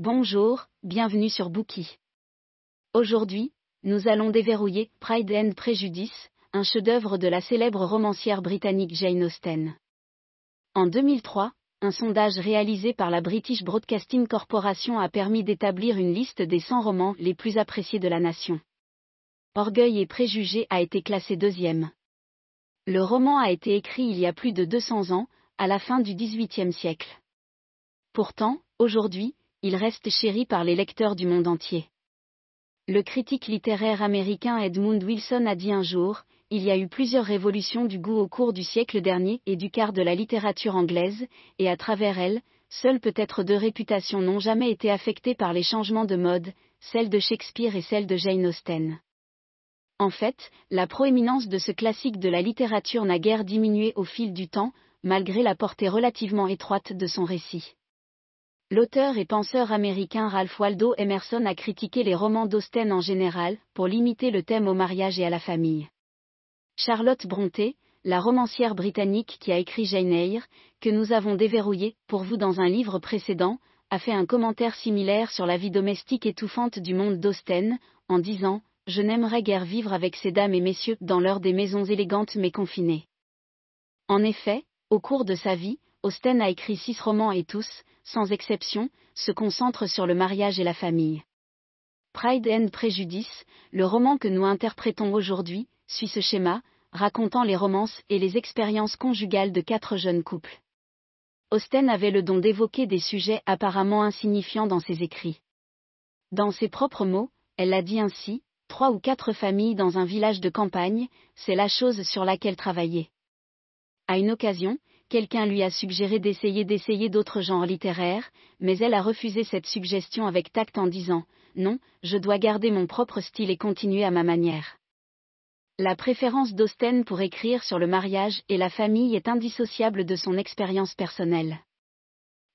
Bonjour, bienvenue sur Bookie. Aujourd'hui, nous allons déverrouiller Pride and Prejudice, un chef-d'œuvre de la célèbre romancière britannique Jane Austen. En 2003, un sondage réalisé par la British Broadcasting Corporation a permis d'établir une liste des 100 romans les plus appréciés de la nation. Orgueil et préjugés a été classé deuxième. Le roman a été écrit il y a plus de 200 ans, à la fin du XVIIIe siècle. Pourtant, aujourd'hui, il reste chéri par les lecteurs du monde entier. Le critique littéraire américain Edmund Wilson a dit un jour, il y a eu plusieurs révolutions du goût au cours du siècle dernier et du quart de la littérature anglaise, et à travers elles, seules peut-être deux réputations n'ont jamais été affectées par les changements de mode, celle de Shakespeare et celle de Jane Austen. En fait, la proéminence de ce classique de la littérature n'a guère diminué au fil du temps, malgré la portée relativement étroite de son récit. L'auteur et penseur américain Ralph Waldo Emerson a critiqué les romans d'Austen en général, pour limiter le thème au mariage et à la famille. Charlotte Brontë, la romancière britannique qui a écrit Jane Eyre, que nous avons déverrouillé pour vous dans un livre précédent, a fait un commentaire similaire sur la vie domestique étouffante du monde d'Austen, en disant Je n'aimerais guère vivre avec ces dames et messieurs dans l'heure des maisons élégantes mais confinées. En effet, au cours de sa vie, Austen a écrit six romans et tous, sans exception, se concentrent sur le mariage et la famille. Pride and Prejudice, le roman que nous interprétons aujourd'hui, suit ce schéma, racontant les romances et les expériences conjugales de quatre jeunes couples. Austen avait le don d'évoquer des sujets apparemment insignifiants dans ses écrits. Dans ses propres mots, elle l'a dit ainsi, trois ou quatre familles dans un village de campagne, c'est la chose sur laquelle travailler. À une occasion, quelqu'un lui a suggéré d'essayer d'essayer d'autres genres littéraires, mais elle a refusé cette suggestion avec tact en disant Non, je dois garder mon propre style et continuer à ma manière. La préférence d'Austen pour écrire sur le mariage et la famille est indissociable de son expérience personnelle.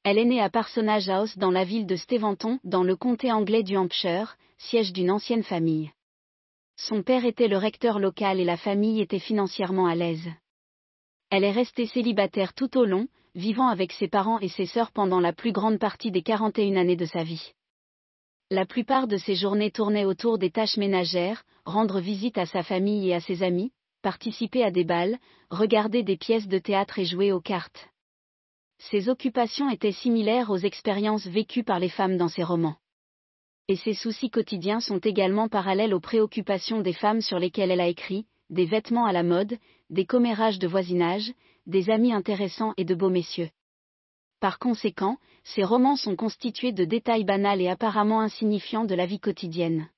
Elle est née à Parsonage House dans la ville de Steventon, dans le comté anglais du Hampshire, siège d'une ancienne famille. Son père était le recteur local et la famille était financièrement à l'aise. Elle est restée célibataire tout au long, vivant avec ses parents et ses sœurs pendant la plus grande partie des 41 années de sa vie. La plupart de ses journées tournaient autour des tâches ménagères, rendre visite à sa famille et à ses amis, participer à des balles, regarder des pièces de théâtre et jouer aux cartes. Ses occupations étaient similaires aux expériences vécues par les femmes dans ses romans. Et ses soucis quotidiens sont également parallèles aux préoccupations des femmes sur lesquelles elle a écrit, des vêtements à la mode, des commérages de voisinage, des amis intéressants et de beaux messieurs. Par conséquent, ces romans sont constitués de détails banals et apparemment insignifiants de la vie quotidienne.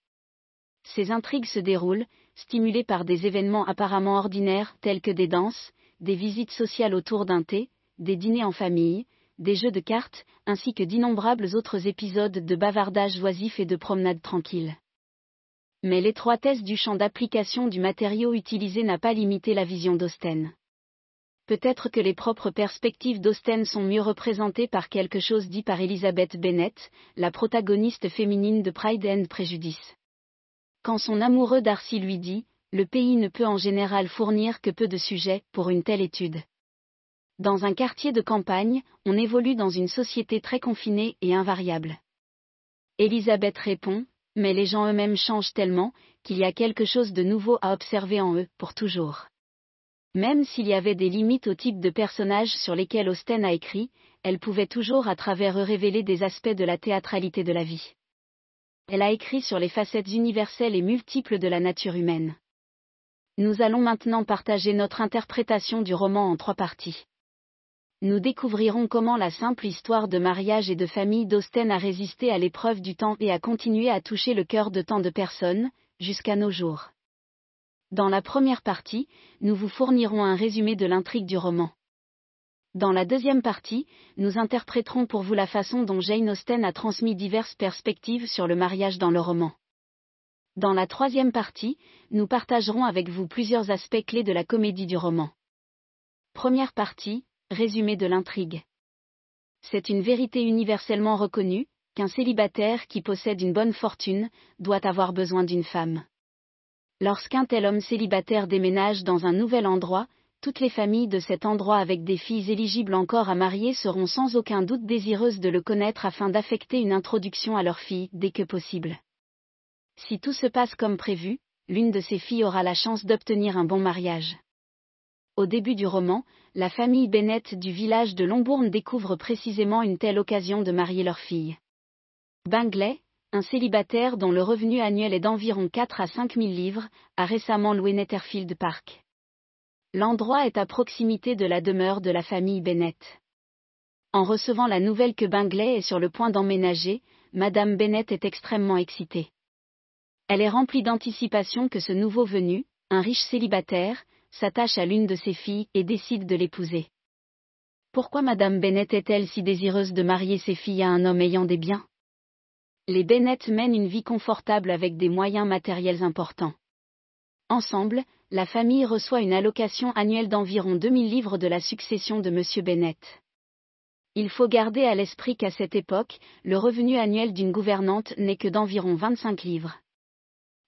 Ces intrigues se déroulent, stimulées par des événements apparemment ordinaires tels que des danses, des visites sociales autour d'un thé, des dîners en famille, des jeux de cartes, ainsi que d'innombrables autres épisodes de bavardage oisif et de promenades tranquilles mais l'étroitesse du champ d'application du matériau utilisé n'a pas limité la vision d'Austen. Peut-être que les propres perspectives d'Austen sont mieux représentées par quelque chose dit par Elizabeth Bennet, la protagoniste féminine de Pride and Prejudice. Quand son amoureux Darcy lui dit, le pays ne peut en général fournir que peu de sujets pour une telle étude. Dans un quartier de campagne, on évolue dans une société très confinée et invariable. Elisabeth répond, mais les gens eux-mêmes changent tellement, qu'il y a quelque chose de nouveau à observer en eux, pour toujours. Même s'il y avait des limites au type de personnages sur lesquels Austen a écrit, elle pouvait toujours à travers eux révéler des aspects de la théâtralité de la vie. Elle a écrit sur les facettes universelles et multiples de la nature humaine. Nous allons maintenant partager notre interprétation du roman en trois parties nous découvrirons comment la simple histoire de mariage et de famille d'Austen a résisté à l'épreuve du temps et a continué à toucher le cœur de tant de personnes, jusqu'à nos jours. Dans la première partie, nous vous fournirons un résumé de l'intrigue du roman. Dans la deuxième partie, nous interpréterons pour vous la façon dont Jane Austen a transmis diverses perspectives sur le mariage dans le roman. Dans la troisième partie, nous partagerons avec vous plusieurs aspects clés de la comédie du roman. Première partie, Résumé de l'intrigue. C'est une vérité universellement reconnue, qu'un célibataire qui possède une bonne fortune, doit avoir besoin d'une femme. Lorsqu'un tel homme célibataire déménage dans un nouvel endroit, toutes les familles de cet endroit avec des filles éligibles encore à marier seront sans aucun doute désireuses de le connaître afin d'affecter une introduction à leur fille dès que possible. Si tout se passe comme prévu, l'une de ces filles aura la chance d'obtenir un bon mariage. Au début du roman, la famille Bennett du village de Longbourn découvre précisément une telle occasion de marier leur fille. Bingley, un célibataire dont le revenu annuel est d'environ 4 à 5 000 livres, a récemment loué Netherfield Park. L'endroit est à proximité de la demeure de la famille Bennett. En recevant la nouvelle que Bingley est sur le point d'emménager, Madame Bennett est extrêmement excitée. Elle est remplie d'anticipation que ce nouveau venu, un riche célibataire, s'attache à l'une de ses filles et décide de l'épouser. Pourquoi Madame Bennett est-elle si désireuse de marier ses filles à un homme ayant des biens? Les Bennett mènent une vie confortable avec des moyens matériels importants. Ensemble, la famille reçoit une allocation annuelle d'environ 2000 livres de la succession de M. Bennett. Il faut garder à l'esprit qu'à cette époque, le revenu annuel d'une gouvernante n'est que d'environ 25 livres.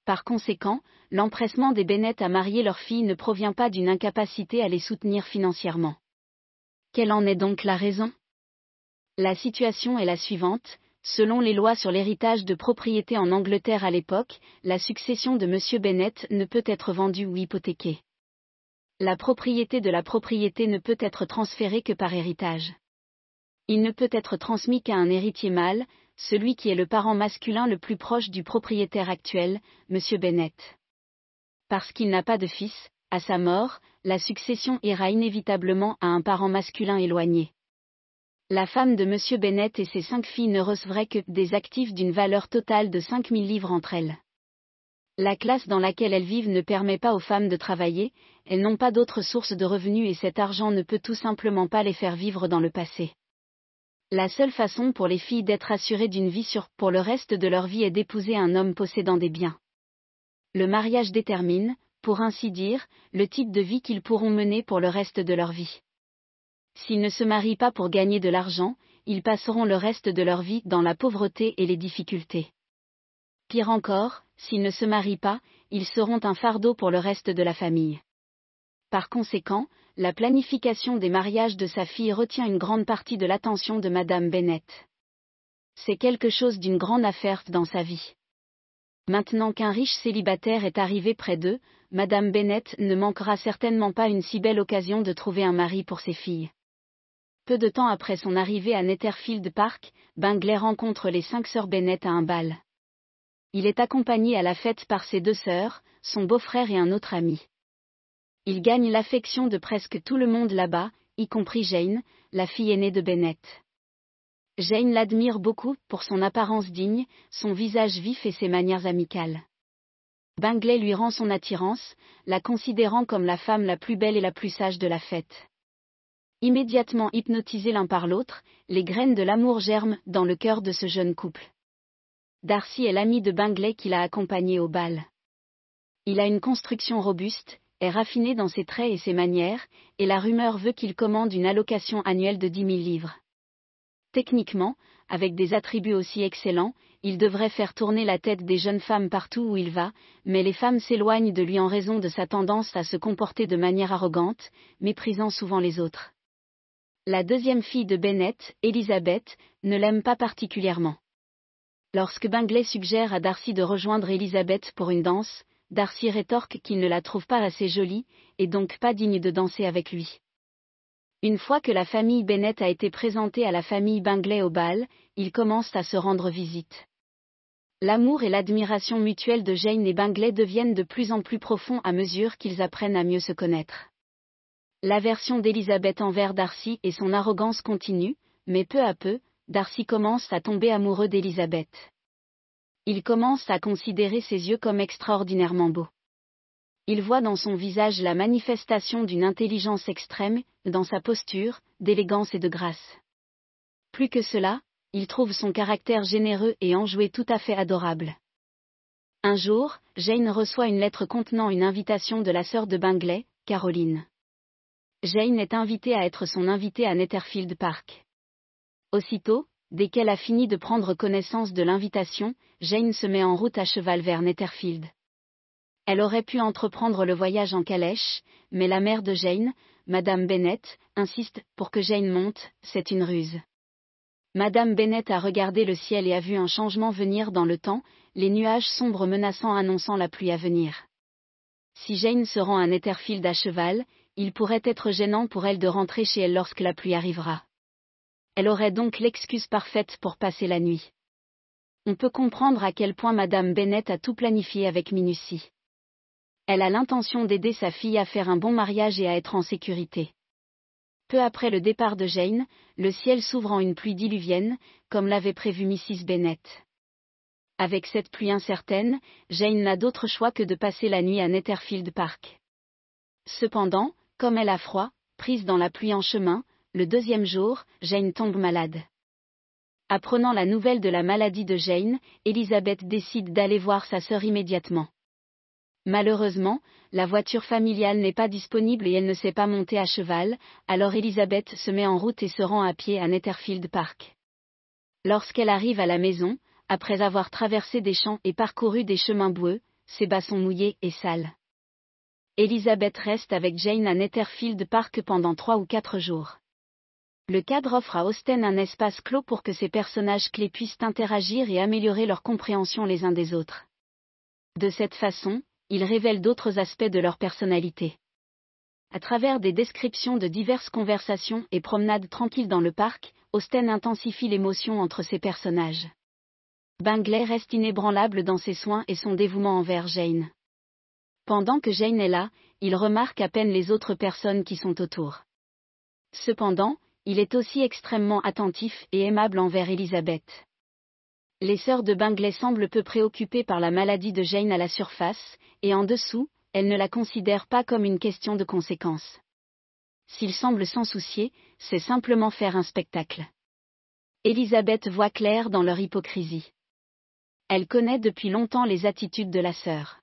Par conséquent, l'empressement des Bennett à marier leur fille ne provient pas d'une incapacité à les soutenir financièrement. Quelle en est donc la raison? La situation est la suivante, Selon les lois sur l'héritage de propriété en Angleterre à l'époque, la succession de M. Bennett ne peut être vendue ou hypothéquée. La propriété de la propriété ne peut être transférée que par héritage. Il ne peut être transmis qu'à un héritier mâle, celui qui est le parent masculin le plus proche du propriétaire actuel, M. Bennett. Parce qu'il n'a pas de fils, à sa mort, la succession ira inévitablement à un parent masculin éloigné. La femme de M. Bennett et ses cinq filles ne recevraient que des actifs d'une valeur totale de 5000 livres entre elles. La classe dans laquelle elles vivent ne permet pas aux femmes de travailler, elles n'ont pas d'autres sources de revenus et cet argent ne peut tout simplement pas les faire vivre dans le passé. La seule façon pour les filles d'être assurées d'une vie sûre pour le reste de leur vie est d'épouser un homme possédant des biens. Le mariage détermine, pour ainsi dire, le type de vie qu'ils pourront mener pour le reste de leur vie. S'ils ne se marient pas pour gagner de l'argent, ils passeront le reste de leur vie dans la pauvreté et les difficultés. Pire encore, s'ils ne se marient pas, ils seront un fardeau pour le reste de la famille. Par conséquent, la planification des mariages de sa fille retient une grande partie de l'attention de Madame Bennett. C'est quelque chose d'une grande affaire dans sa vie. Maintenant qu'un riche célibataire est arrivé près d'eux, Madame Bennett ne manquera certainement pas une si belle occasion de trouver un mari pour ses filles. Peu de temps après son arrivée à Netherfield Park, Bingley rencontre les cinq sœurs Bennett à un bal. Il est accompagné à la fête par ses deux sœurs, son beau-frère et un autre ami. Il gagne l'affection de presque tout le monde là-bas, y compris Jane, la fille aînée de Bennett. Jane l'admire beaucoup pour son apparence digne, son visage vif et ses manières amicales. Bingley lui rend son attirance, la considérant comme la femme la plus belle et la plus sage de la fête. Immédiatement hypnotisés l'un par l'autre, les graines de l'amour germent dans le cœur de ce jeune couple. Darcy est l'ami de Bingley qui l'a accompagné au bal. Il a une construction robuste, est raffiné dans ses traits et ses manières, et la rumeur veut qu'il commande une allocation annuelle de 10 000 livres. Techniquement, avec des attributs aussi excellents, il devrait faire tourner la tête des jeunes femmes partout où il va, mais les femmes s'éloignent de lui en raison de sa tendance à se comporter de manière arrogante, méprisant souvent les autres. La deuxième fille de Bennett, Elizabeth, ne l'aime pas particulièrement. Lorsque Bingley suggère à Darcy de rejoindre Elizabeth pour une danse, Darcy rétorque qu'il ne la trouve pas assez jolie, et donc pas digne de danser avec lui. Une fois que la famille Bennett a été présentée à la famille Bingley au bal, ils commencent à se rendre visite. L'amour et l'admiration mutuelle de Jane et Bingley deviennent de plus en plus profonds à mesure qu'ils apprennent à mieux se connaître. L'aversion d'Elisabeth envers Darcy et son arrogance continuent, mais peu à peu, Darcy commence à tomber amoureux d'Elisabeth. Il commence à considérer ses yeux comme extraordinairement beaux. Il voit dans son visage la manifestation d'une intelligence extrême, dans sa posture, d'élégance et de grâce. Plus que cela, il trouve son caractère généreux et enjoué tout à fait adorable. Un jour, Jane reçoit une lettre contenant une invitation de la sœur de Bingley, Caroline. Jane est invitée à être son invitée à Netherfield Park. Aussitôt, dès qu'elle a fini de prendre connaissance de l'invitation, Jane se met en route à cheval vers Netherfield. Elle aurait pu entreprendre le voyage en calèche, mais la mère de Jane, Madame Bennett, insiste pour que Jane monte, c'est une ruse. Madame Bennett a regardé le ciel et a vu un changement venir dans le temps, les nuages sombres menaçant annonçant la pluie à venir. Si Jane se rend à Netherfield à cheval, il pourrait être gênant pour elle de rentrer chez elle lorsque la pluie arrivera. Elle aurait donc l'excuse parfaite pour passer la nuit. On peut comprendre à quel point Madame Bennett a tout planifié avec minutie. Elle a l'intention d'aider sa fille à faire un bon mariage et à être en sécurité. Peu après le départ de Jane, le ciel s'ouvre en une pluie diluvienne, comme l'avait prévu Mrs. Bennet. Avec cette pluie incertaine, Jane n'a d'autre choix que de passer la nuit à Netherfield Park. Cependant, comme elle a froid, prise dans la pluie en chemin, le deuxième jour, Jane tombe malade. Apprenant la nouvelle de la maladie de Jane, Elizabeth décide d'aller voir sa sœur immédiatement. Malheureusement, la voiture familiale n'est pas disponible et elle ne sait pas monter à cheval, alors Elisabeth se met en route et se rend à pied à Netherfield Park. Lorsqu'elle arrive à la maison, après avoir traversé des champs et parcouru des chemins boueux, ses bas sont mouillés et sales. Elisabeth reste avec Jane à Netherfield Park pendant trois ou quatre jours. Le cadre offre à Austen un espace clos pour que ses personnages clés puissent interagir et améliorer leur compréhension les uns des autres. De cette façon, ils révèlent d'autres aspects de leur personnalité. À travers des descriptions de diverses conversations et promenades tranquilles dans le parc, Austen intensifie l'émotion entre ses personnages. Bingley reste inébranlable dans ses soins et son dévouement envers Jane. Pendant que Jane est là, il remarque à peine les autres personnes qui sont autour. Cependant, il est aussi extrêmement attentif et aimable envers Elizabeth. Les sœurs de Bingley semblent peu préoccupées par la maladie de Jane à la surface, et en dessous, elles ne la considèrent pas comme une question de conséquence. S'ils semblent s'en soucier, c'est simplement faire un spectacle. Elisabeth voit clair dans leur hypocrisie. Elle connaît depuis longtemps les attitudes de la sœur.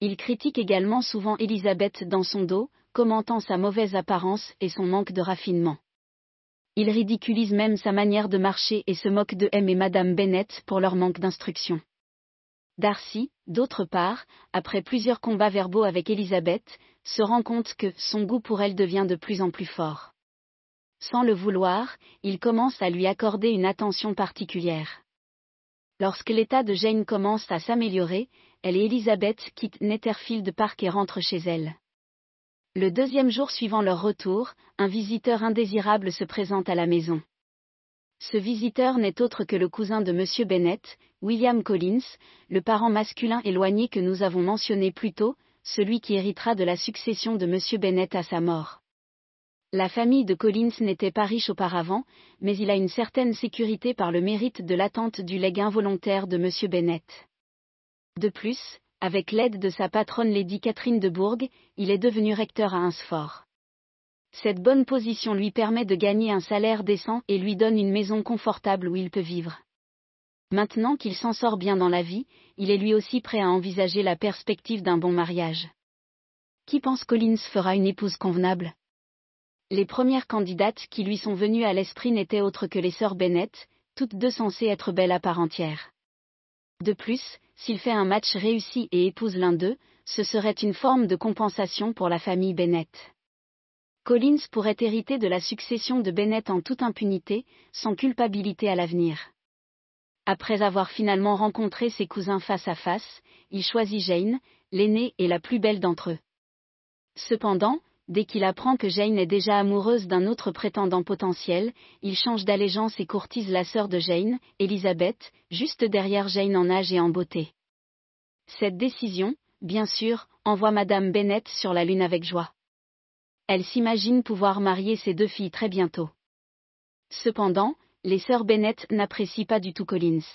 Il critique également souvent Elisabeth dans son dos, commentant sa mauvaise apparence et son manque de raffinement. Il ridiculise même sa manière de marcher et se moque de M et Madame Bennett pour leur manque d'instruction. Darcy, d'autre part, après plusieurs combats verbaux avec Elizabeth, se rend compte que son goût pour elle devient de plus en plus fort. Sans le vouloir, il commence à lui accorder une attention particulière. Lorsque l'état de Jane commence à s'améliorer, elle et Elizabeth quittent Netherfield Park et rentrent chez elle. Le deuxième jour suivant leur retour, un visiteur indésirable se présente à la maison. Ce visiteur n'est autre que le cousin de M. Bennett, William Collins, le parent masculin éloigné que nous avons mentionné plus tôt, celui qui héritera de la succession de M. Bennett à sa mort. La famille de Collins n'était pas riche auparavant, mais il a une certaine sécurité par le mérite de l'attente du legs involontaire de M. Bennett. De plus, avec l'aide de sa patronne Lady Catherine de Bourg, il est devenu recteur à Hunsfort. Cette bonne position lui permet de gagner un salaire décent et lui donne une maison confortable où il peut vivre. Maintenant qu'il s'en sort bien dans la vie, il est lui aussi prêt à envisager la perspective d'un bon mariage. Qui pense Collins fera une épouse convenable? Les premières candidates qui lui sont venues à l'esprit n'étaient autres que les sœurs Bennett, toutes deux censées être belles à part entière. De plus, s'il fait un match réussi et épouse l'un d'eux, ce serait une forme de compensation pour la famille Bennett. Collins pourrait hériter de la succession de Bennett en toute impunité, sans culpabilité à l'avenir. Après avoir finalement rencontré ses cousins face à face, il choisit Jane, l'aînée et la plus belle d'entre eux. Cependant, dès qu'il apprend que Jane est déjà amoureuse d'un autre prétendant potentiel, il change d'allégeance et courtise la sœur de Jane, Elizabeth, juste derrière Jane en âge et en beauté. Cette décision, bien sûr, envoie Madame Bennett sur la lune avec joie. Elle s'imagine pouvoir marier ses deux filles très bientôt. Cependant, les sœurs Bennett n'apprécient pas du tout Collins.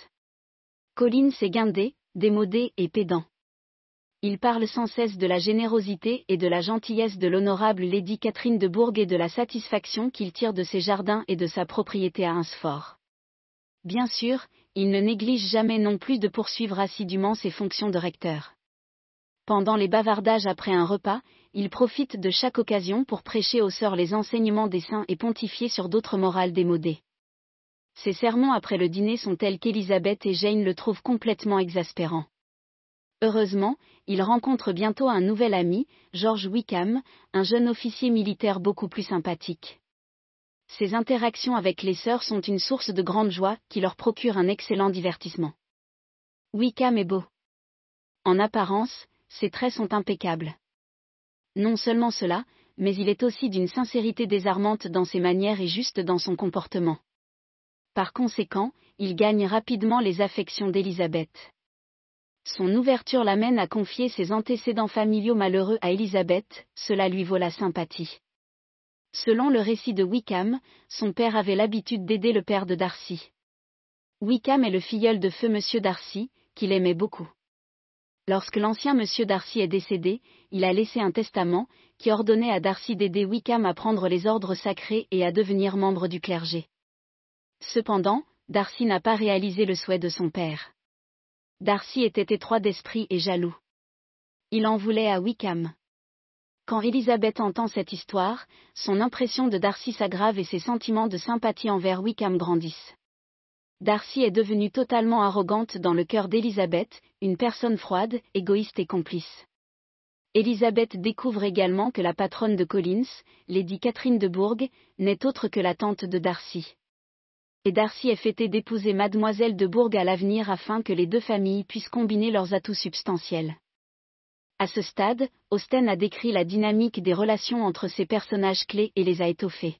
Collins est guindé, démodé et pédant. Il parle sans cesse de la générosité et de la gentillesse de l'honorable Lady Catherine de Bourg et de la satisfaction qu'il tire de ses jardins et de sa propriété à Hunsfort. Bien sûr, il ne néglige jamais non plus de poursuivre assidûment ses fonctions de recteur. Pendant les bavardages après un repas, il profite de chaque occasion pour prêcher aux sœurs les enseignements des saints et pontifier sur d'autres morales démodées. Ses sermons après le dîner sont tels qu'Élisabeth et Jane le trouvent complètement exaspérant. Heureusement, il rencontre bientôt un nouvel ami, George Wickham, un jeune officier militaire beaucoup plus sympathique. Ses interactions avec les sœurs sont une source de grande joie qui leur procure un excellent divertissement. Wickham est beau. En apparence, ses traits sont impeccables. Non seulement cela, mais il est aussi d'une sincérité désarmante dans ses manières et juste dans son comportement. Par conséquent, il gagne rapidement les affections d'Elisabeth. Son ouverture l'amène à confier ses antécédents familiaux malheureux à Elisabeth, cela lui vaut la sympathie. Selon le récit de Wickham, son père avait l'habitude d'aider le père de Darcy. Wickham est le filleul de feu Monsieur Darcy, qu'il aimait beaucoup. Lorsque l'ancien Monsieur Darcy est décédé, il a laissé un testament, qui ordonnait à Darcy d'aider Wickham à prendre les ordres sacrés et à devenir membre du clergé. Cependant, Darcy n'a pas réalisé le souhait de son père. Darcy était étroit d'esprit et jaloux. Il en voulait à Wickham. Quand Elisabeth entend cette histoire, son impression de Darcy s'aggrave et ses sentiments de sympathie envers Wickham grandissent. Darcy est devenue totalement arrogante dans le cœur d'Elisabeth, une personne froide, égoïste et complice. Elisabeth découvre également que la patronne de Collins, Lady Catherine de Bourgh, n'est autre que la tante de Darcy et Darcy est fêté d'épouser Mademoiselle de Bourg à l'avenir afin que les deux familles puissent combiner leurs atouts substantiels. À ce stade, Austen a décrit la dynamique des relations entre ces personnages clés et les a étoffés.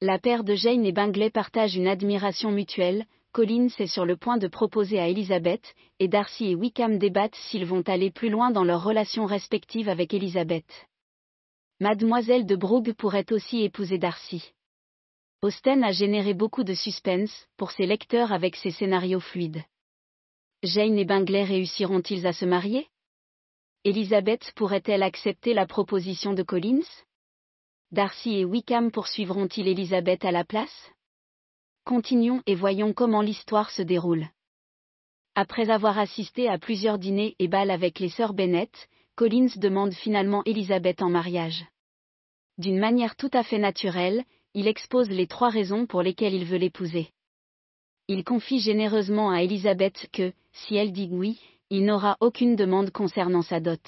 La paire de Jane et Bingley partagent une admiration mutuelle, Collins est sur le point de proposer à Elizabeth, et Darcy et Wickham débattent s'ils vont aller plus loin dans leurs relations respectives avec Elizabeth. Mademoiselle de Brooke pourrait aussi épouser Darcy. Austen a généré beaucoup de suspense pour ses lecteurs avec ses scénarios fluides. Jane et Bingley réussiront-ils à se marier? Elizabeth pourrait-elle accepter la proposition de Collins? Darcy et Wickham poursuivront-ils Elizabeth à la place? Continuons et voyons comment l'histoire se déroule. Après avoir assisté à plusieurs dîners et bals avec les sœurs Bennet, Collins demande finalement Elizabeth en mariage. D'une manière tout à fait naturelle, il expose les trois raisons pour lesquelles il veut l'épouser. Il confie généreusement à Elisabeth que, si elle dit oui, il n'aura aucune demande concernant sa dot.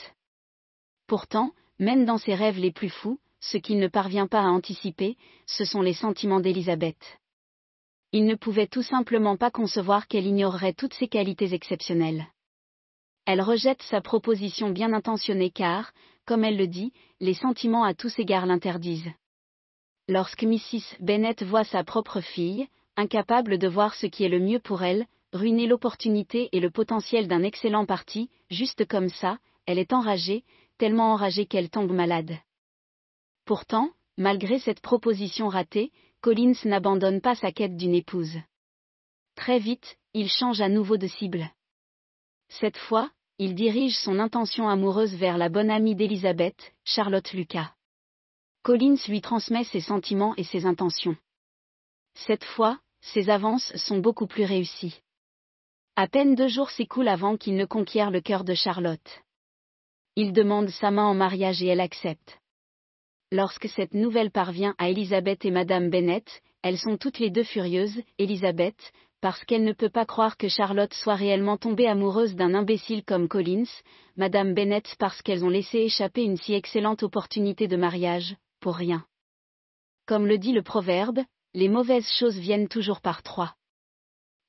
Pourtant, même dans ses rêves les plus fous, ce qu'il ne parvient pas à anticiper, ce sont les sentiments d'Elisabeth. Il ne pouvait tout simplement pas concevoir qu'elle ignorerait toutes ses qualités exceptionnelles. Elle rejette sa proposition bien intentionnée car, comme elle le dit, les sentiments à tous égards l'interdisent. Lorsque Mrs. Bennet voit sa propre fille, incapable de voir ce qui est le mieux pour elle, ruiner l'opportunité et le potentiel d'un excellent parti, juste comme ça, elle est enragée, tellement enragée qu'elle tombe malade. Pourtant, malgré cette proposition ratée, Collins n'abandonne pas sa quête d'une épouse. Très vite, il change à nouveau de cible. Cette fois, il dirige son intention amoureuse vers la bonne amie d'Elizabeth, Charlotte Lucas. Collins lui transmet ses sentiments et ses intentions. Cette fois, ses avances sont beaucoup plus réussies. À peine deux jours s'écoulent avant qu'il ne conquiert le cœur de Charlotte. Il demande sa main en mariage et elle accepte. Lorsque cette nouvelle parvient à Elisabeth et Madame Bennet, elles sont toutes les deux furieuses, Elisabeth, parce qu'elle ne peut pas croire que Charlotte soit réellement tombée amoureuse d'un imbécile comme Collins, Madame Bennet parce qu'elles ont laissé échapper une si excellente opportunité de mariage, pour rien. Comme le dit le proverbe, les mauvaises choses viennent toujours par trois.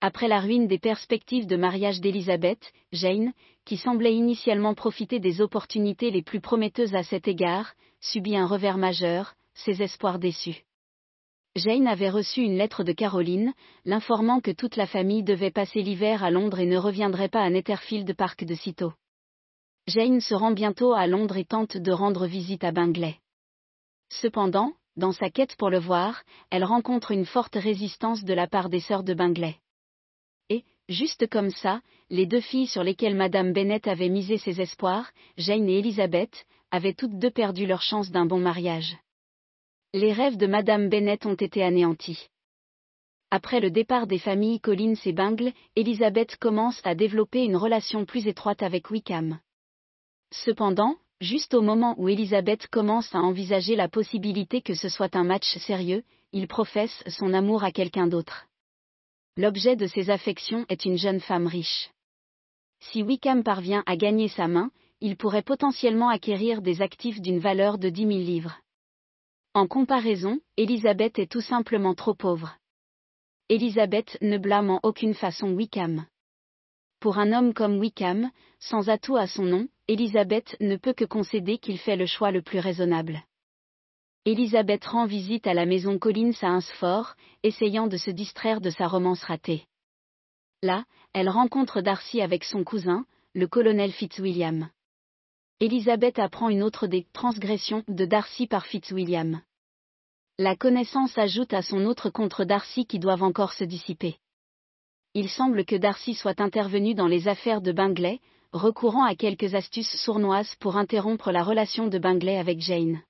Après la ruine des perspectives de mariage d'Elisabeth, Jane, qui semblait initialement profiter des opportunités les plus prometteuses à cet égard, subit un revers majeur, ses espoirs déçus. Jane avait reçu une lettre de Caroline, l'informant que toute la famille devait passer l'hiver à Londres et ne reviendrait pas à Netherfield Park de sitôt. Jane se rend bientôt à Londres et tente de rendre visite à Bingley. Cependant, dans sa quête pour le voir, elle rencontre une forte résistance de la part des sœurs de Bingley. Et, juste comme ça, les deux filles sur lesquelles Madame Bennet avait misé ses espoirs, Jane et Elizabeth, avaient toutes deux perdu leur chance d'un bon mariage. Les rêves de Madame Bennet ont été anéantis. Après le départ des familles Collins et Bingle, Elizabeth commence à développer une relation plus étroite avec Wickham. Cependant, Juste au moment où Elisabeth commence à envisager la possibilité que ce soit un match sérieux, il professe son amour à quelqu'un d'autre. L'objet de ses affections est une jeune femme riche. Si Wickham parvient à gagner sa main, il pourrait potentiellement acquérir des actifs d'une valeur de 10 000 livres. En comparaison, Elisabeth est tout simplement trop pauvre. Elisabeth ne blâme en aucune façon Wickham. Pour un homme comme Wickham, sans atout à son nom, Elisabeth ne peut que concéder qu'il fait le choix le plus raisonnable. Elisabeth rend visite à la maison Collins à Hunsford, essayant de se distraire de sa romance ratée. Là, elle rencontre Darcy avec son cousin, le colonel Fitzwilliam. Elisabeth apprend une autre des transgressions de Darcy par Fitzwilliam. La connaissance ajoute à son autre contre Darcy qui doivent encore se dissiper. Il semble que Darcy soit intervenu dans les affaires de Bingley, recourant à quelques astuces sournoises pour interrompre la relation de Bingley avec Jane.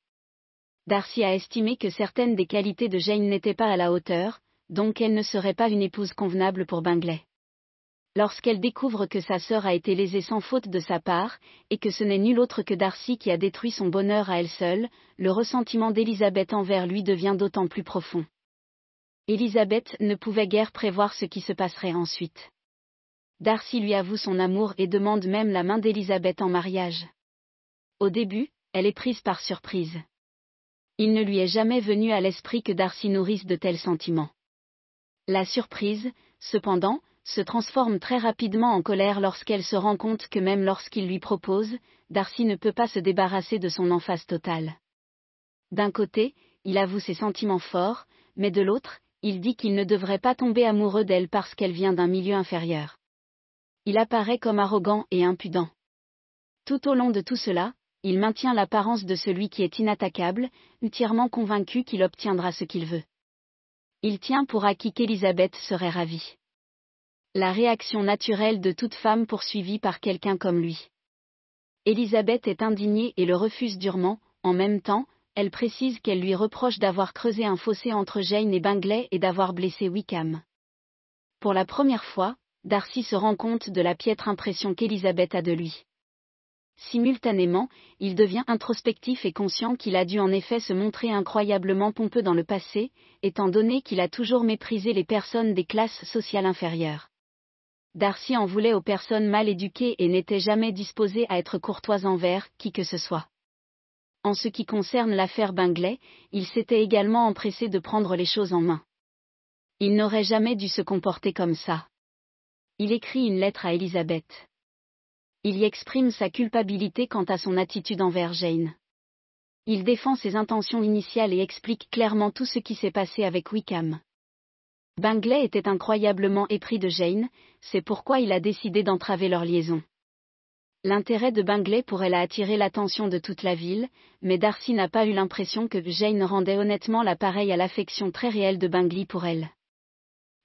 Darcy a estimé que certaines des qualités de Jane n'étaient pas à la hauteur, donc elle ne serait pas une épouse convenable pour Bingley. Lorsqu'elle découvre que sa sœur a été lésée sans faute de sa part, et que ce n'est nul autre que Darcy qui a détruit son bonheur à elle seule, le ressentiment d'Elisabeth envers lui devient d'autant plus profond. Elisabeth ne pouvait guère prévoir ce qui se passerait ensuite. Darcy lui avoue son amour et demande même la main d'Elisabeth en mariage. Au début, elle est prise par surprise il ne lui est jamais venu à l'esprit que Darcy nourrisse de tels sentiments. La surprise, cependant, se transforme très rapidement en colère lorsqu'elle se rend compte que même lorsqu'il lui propose, Darcy ne peut pas se débarrasser de son emphase totale. D'un côté, il avoue ses sentiments forts, mais de l'autre, il dit qu'il ne devrait pas tomber amoureux d'elle parce qu'elle vient d'un milieu inférieur. Il apparaît comme arrogant et impudent. Tout au long de tout cela, il maintient l'apparence de celui qui est inattaquable, entièrement convaincu qu'il obtiendra ce qu'il veut. Il tient pour acquis qu'Elisabeth serait ravie. La réaction naturelle de toute femme poursuivie par quelqu'un comme lui. Elisabeth est indignée et le refuse durement, en même temps, elle précise qu'elle lui reproche d'avoir creusé un fossé entre Jane et Bingley et d'avoir blessé Wickham. Pour la première fois, Darcy se rend compte de la piètre impression qu'Elisabeth a de lui. Simultanément, il devient introspectif et conscient qu'il a dû en effet se montrer incroyablement pompeux dans le passé, étant donné qu'il a toujours méprisé les personnes des classes sociales inférieures. Darcy en voulait aux personnes mal éduquées et n'était jamais disposé à être courtois envers qui que ce soit. En ce qui concerne l'affaire Bingley, il s'était également empressé de prendre les choses en main. Il n'aurait jamais dû se comporter comme ça. Il écrit une lettre à Elisabeth il y exprime sa culpabilité quant à son attitude envers Jane. Il défend ses intentions initiales et explique clairement tout ce qui s'est passé avec Wickham. Bingley était incroyablement épris de Jane, c'est pourquoi il a décidé d'entraver leur liaison. L'intérêt de Bingley pourrait la attirer l'attention de toute la ville, mais Darcy n'a pas eu l'impression que Jane rendait honnêtement l'appareil à l'affection très réelle de Bingley pour elle.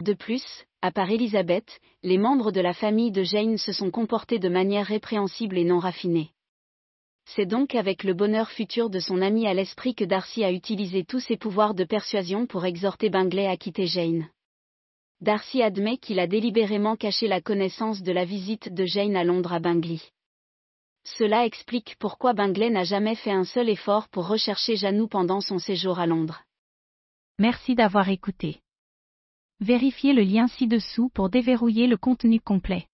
De plus, à part Elisabeth, les membres de la famille de Jane se sont comportés de manière répréhensible et non raffinée. C'est donc avec le bonheur futur de son ami à l'esprit que Darcy a utilisé tous ses pouvoirs de persuasion pour exhorter Bingley à quitter Jane. Darcy admet qu'il a délibérément caché la connaissance de la visite de Jane à Londres à Bingley. Cela explique pourquoi Bingley n'a jamais fait un seul effort pour rechercher Janou pendant son séjour à Londres. Merci d'avoir écouté. Vérifiez le lien ci-dessous pour déverrouiller le contenu complet.